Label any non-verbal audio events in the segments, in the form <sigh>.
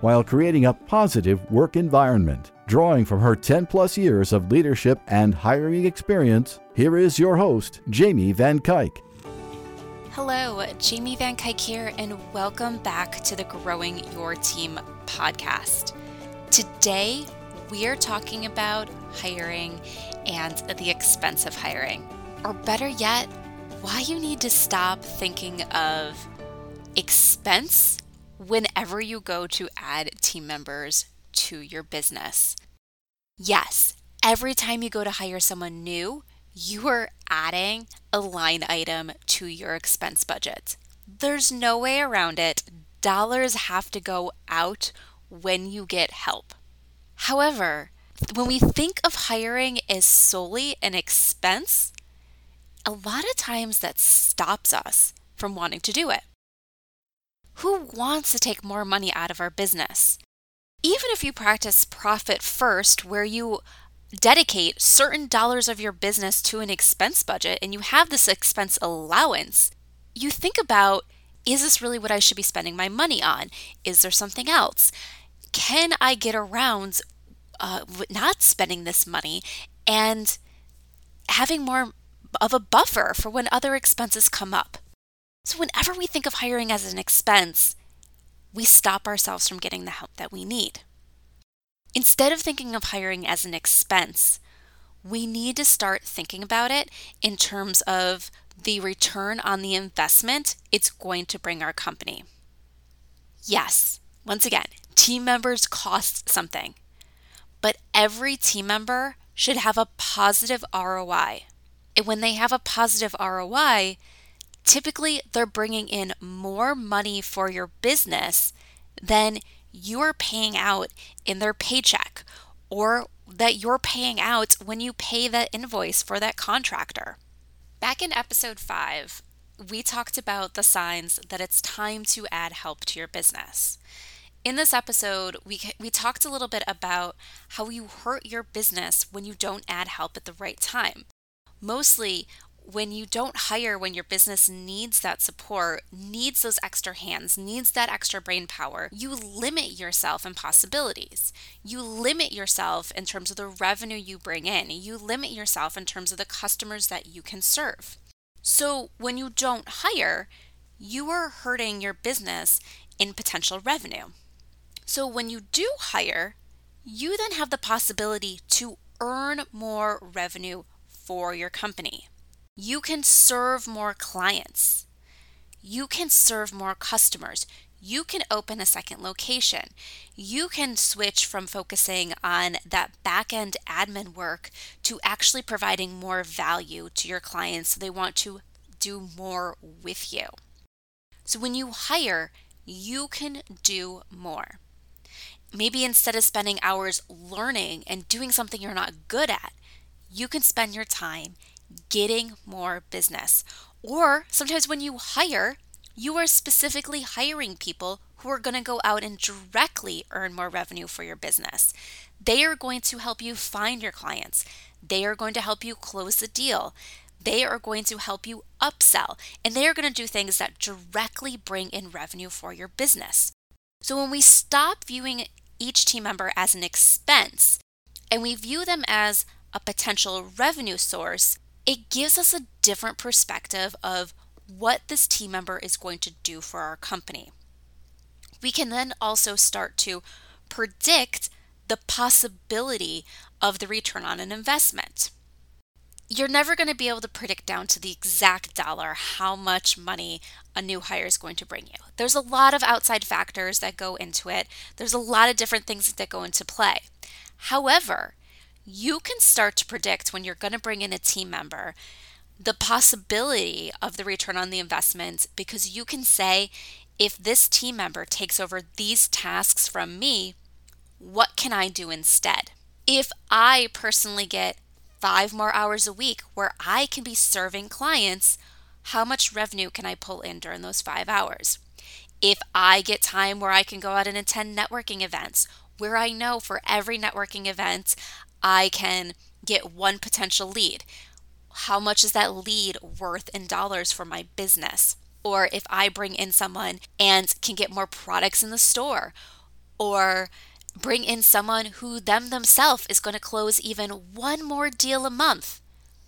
while creating a positive work environment. Drawing from her 10 plus years of leadership and hiring experience, here is your host, Jamie Van Cuyk. Hello, Jamie Van Cuyk here, and welcome back to the Growing Your Team podcast. Today, we are talking about hiring and the expense of hiring. Or better yet, why you need to stop thinking of expense whenever you go to add team members to your business. Yes, every time you go to hire someone new, you are adding a line item to your expense budget. There's no way around it. Dollars have to go out when you get help. However, when we think of hiring as solely an expense, a lot of times that stops us from wanting to do it. Who wants to take more money out of our business? Even if you practice profit first, where you dedicate certain dollars of your business to an expense budget and you have this expense allowance, you think about is this really what I should be spending my money on? Is there something else? Can I get around uh, not spending this money and having more of a buffer for when other expenses come up? So, whenever we think of hiring as an expense, we stop ourselves from getting the help that we need. Instead of thinking of hiring as an expense, we need to start thinking about it in terms of the return on the investment it's going to bring our company. Yes, once again, team members cost something, but every team member should have a positive ROI. And when they have a positive ROI, typically they're bringing in more money for your business than you're paying out in their paycheck or that you're paying out when you pay the invoice for that contractor. Back in episode 5, we talked about the signs that it's time to add help to your business. In this episode, we, we talked a little bit about how you hurt your business when you don't add help at the right time. Mostly, when you don't hire when your business needs that support, needs those extra hands, needs that extra brain power, you limit yourself in possibilities. You limit yourself in terms of the revenue you bring in. You limit yourself in terms of the customers that you can serve. So when you don't hire, you are hurting your business in potential revenue. So when you do hire, you then have the possibility to earn more revenue for your company you can serve more clients. You can serve more customers. You can open a second location. You can switch from focusing on that back end admin work to actually providing more value to your clients so they want to do more with you. So when you hire, you can do more. Maybe instead of spending hours learning and doing something you're not good at, you can spend your time getting more business. Or sometimes when you hire, you are specifically hiring people who are going to go out and directly earn more revenue for your business. They are going to help you find your clients. They are going to help you close the deal. They are going to help you upsell, and they are going to do things that directly bring in revenue for your business. So when we stop viewing each team member as an expense and we view them as a potential revenue source, it gives us a different perspective of what this team member is going to do for our company. We can then also start to predict the possibility of the return on an investment. You're never going to be able to predict down to the exact dollar how much money a new hire is going to bring you. There's a lot of outside factors that go into it, there's a lot of different things that go into play. However, you can start to predict when you're going to bring in a team member the possibility of the return on the investment because you can say, if this team member takes over these tasks from me, what can I do instead? If I personally get five more hours a week where I can be serving clients, how much revenue can I pull in during those five hours? If I get time where I can go out and attend networking events, where I know for every networking event, I can get one potential lead. How much is that lead worth in dollars for my business? Or if I bring in someone and can get more products in the store, or bring in someone who them themselves is going to close even one more deal a month.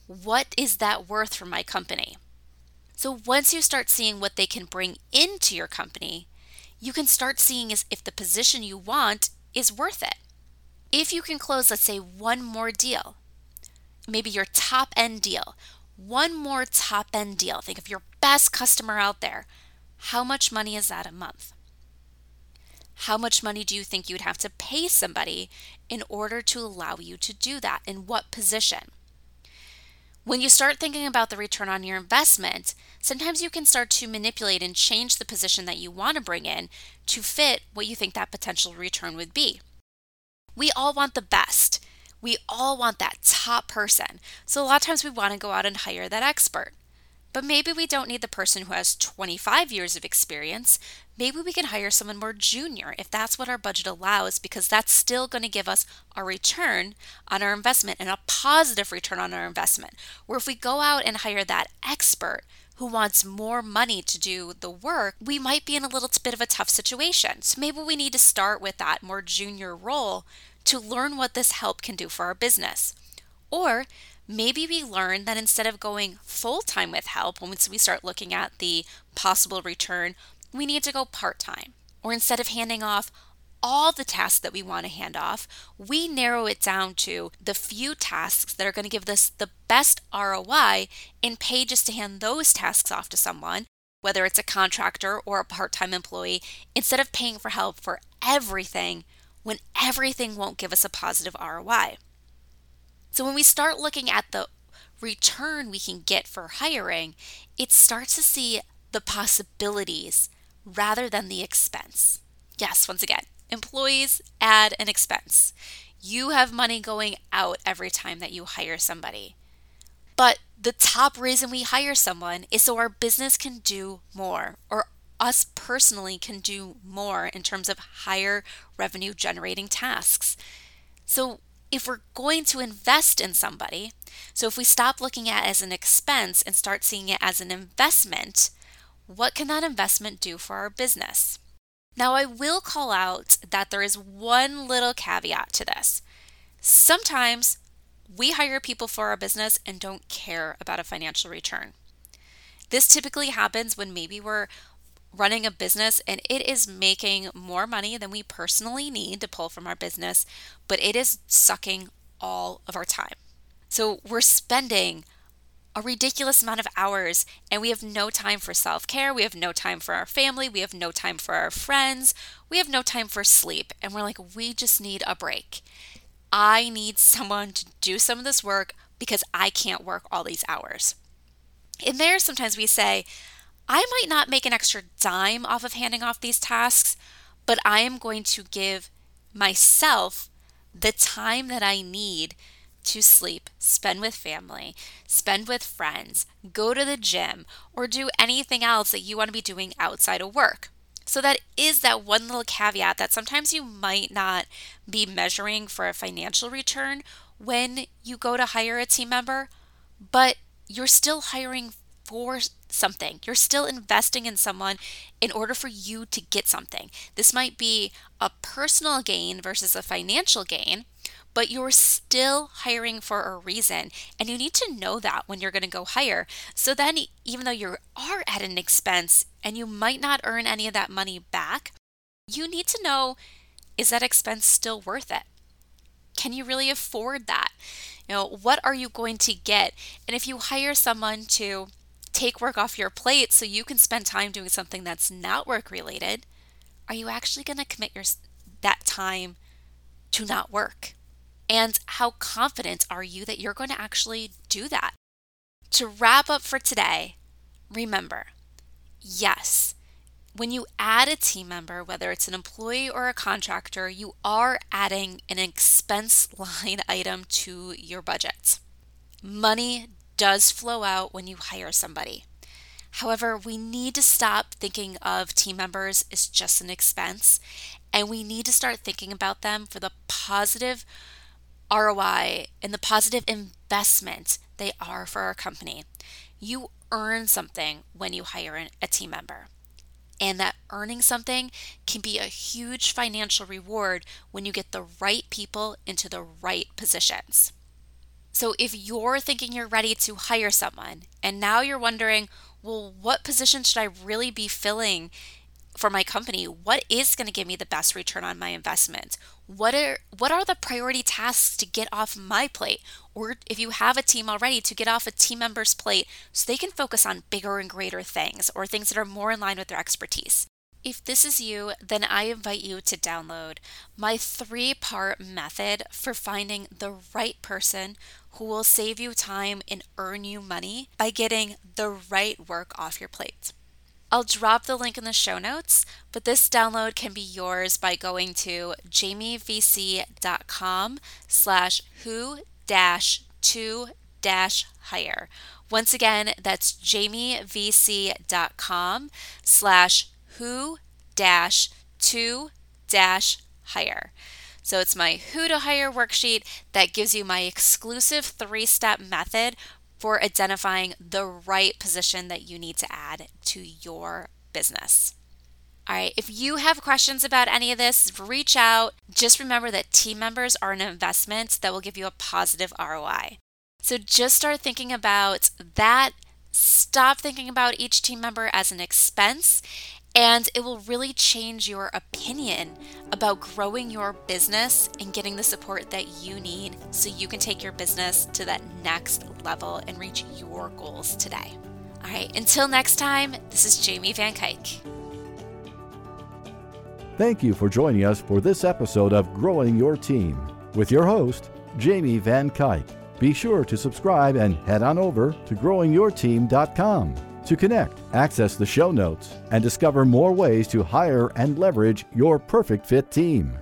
What is that worth for my company? So once you start seeing what they can bring into your company, you can start seeing if the position you want is worth it. If you can close, let's say, one more deal, maybe your top end deal, one more top end deal, think of your best customer out there. How much money is that a month? How much money do you think you'd have to pay somebody in order to allow you to do that? In what position? When you start thinking about the return on your investment, sometimes you can start to manipulate and change the position that you want to bring in to fit what you think that potential return would be. We all want the best. We all want that top person. So a lot of times we want to go out and hire that expert. But maybe we don't need the person who has 25 years of experience. Maybe we can hire someone more junior if that's what our budget allows, because that's still going to give us a return on our investment and a positive return on our investment. Where if we go out and hire that expert who wants more money to do the work, we might be in a little bit of a tough situation. So maybe we need to start with that more junior role to learn what this help can do for our business. Or maybe we learn that instead of going full time with help, once we start looking at the possible return, we need to go part time. Or instead of handing off all the tasks that we want to hand off, we narrow it down to the few tasks that are going to give us the best ROI and pay just to hand those tasks off to someone, whether it's a contractor or a part time employee, instead of paying for help for everything when everything won't give us a positive ROI. So when we start looking at the return we can get for hiring, it starts to see the possibilities rather than the expense. Yes, once again, employees add an expense. You have money going out every time that you hire somebody. But the top reason we hire someone is so our business can do more or us personally can do more in terms of higher revenue generating tasks. So if we're going to invest in somebody, so if we stop looking at it as an expense and start seeing it as an investment, what can that investment do for our business? Now, I will call out that there is one little caveat to this. Sometimes we hire people for our business and don't care about a financial return. This typically happens when maybe we're running a business and it is making more money than we personally need to pull from our business, but it is sucking all of our time. So we're spending a ridiculous amount of hours and we have no time for self care. We have no time for our family. We have no time for our friends. We have no time for sleep. And we're like, we just need a break. I need someone to do some of this work because I can't work all these hours. In there, sometimes we say, I might not make an extra dime off of handing off these tasks, but I am going to give myself the time that I need to sleep, spend with family, spend with friends, go to the gym, or do anything else that you want to be doing outside of work. So, that is that one little caveat that sometimes you might not be measuring for a financial return when you go to hire a team member, but you're still hiring for something. You're still investing in someone in order for you to get something. This might be a personal gain versus a financial gain, but you're still hiring for a reason. And you need to know that when you're going to go hire. So then, even though you are at an expense and you might not earn any of that money back, you need to know is that expense still worth it? Can you really afford that? You know, what are you going to get? And if you hire someone to take work off your plate so you can spend time doing something that's not work related, are you actually going to commit your that time to not work? And how confident are you that you're going to actually do that? To wrap up for today, remember, yes, when you add a team member, whether it's an employee or a contractor, you are adding an expense line <laughs> item to your budget. Money does flow out when you hire somebody. However, we need to stop thinking of team members as just an expense and we need to start thinking about them for the positive ROI and the positive investment they are for our company. You earn something when you hire a team member. And that earning something can be a huge financial reward when you get the right people into the right positions. So, if you're thinking you're ready to hire someone and now you're wondering, well, what position should I really be filling for my company? What is going to give me the best return on my investment? What are what are the priority tasks to get off my plate? Or if you have a team already to get off a team member's plate so they can focus on bigger and greater things or things that are more in line with their expertise. If this is you, then I invite you to download my three part method for finding the right person who will save you time and earn you money by getting the right work off your plate. I'll drop the link in the show notes, but this download can be yours by going to jamievc.com slash who dash to dash hire. Once again, that's jamievc.com slash who dash to dash hire. So it's my who to hire worksheet that gives you my exclusive three step method for identifying the right position that you need to add to your business. All right, if you have questions about any of this, reach out. Just remember that team members are an investment that will give you a positive ROI. So just start thinking about that. Stop thinking about each team member as an expense and it will really change your opinion about growing your business and getting the support that you need so you can take your business to that next level and reach your goals today. All right, until next time, this is Jamie Van Cuyk. Thank you for joining us for this episode of Growing Your Team with your host, Jamie Van Cuyk. Be sure to subscribe and head on over to growingyourteam.com to connect, access the show notes, and discover more ways to hire and leverage your perfect fit team.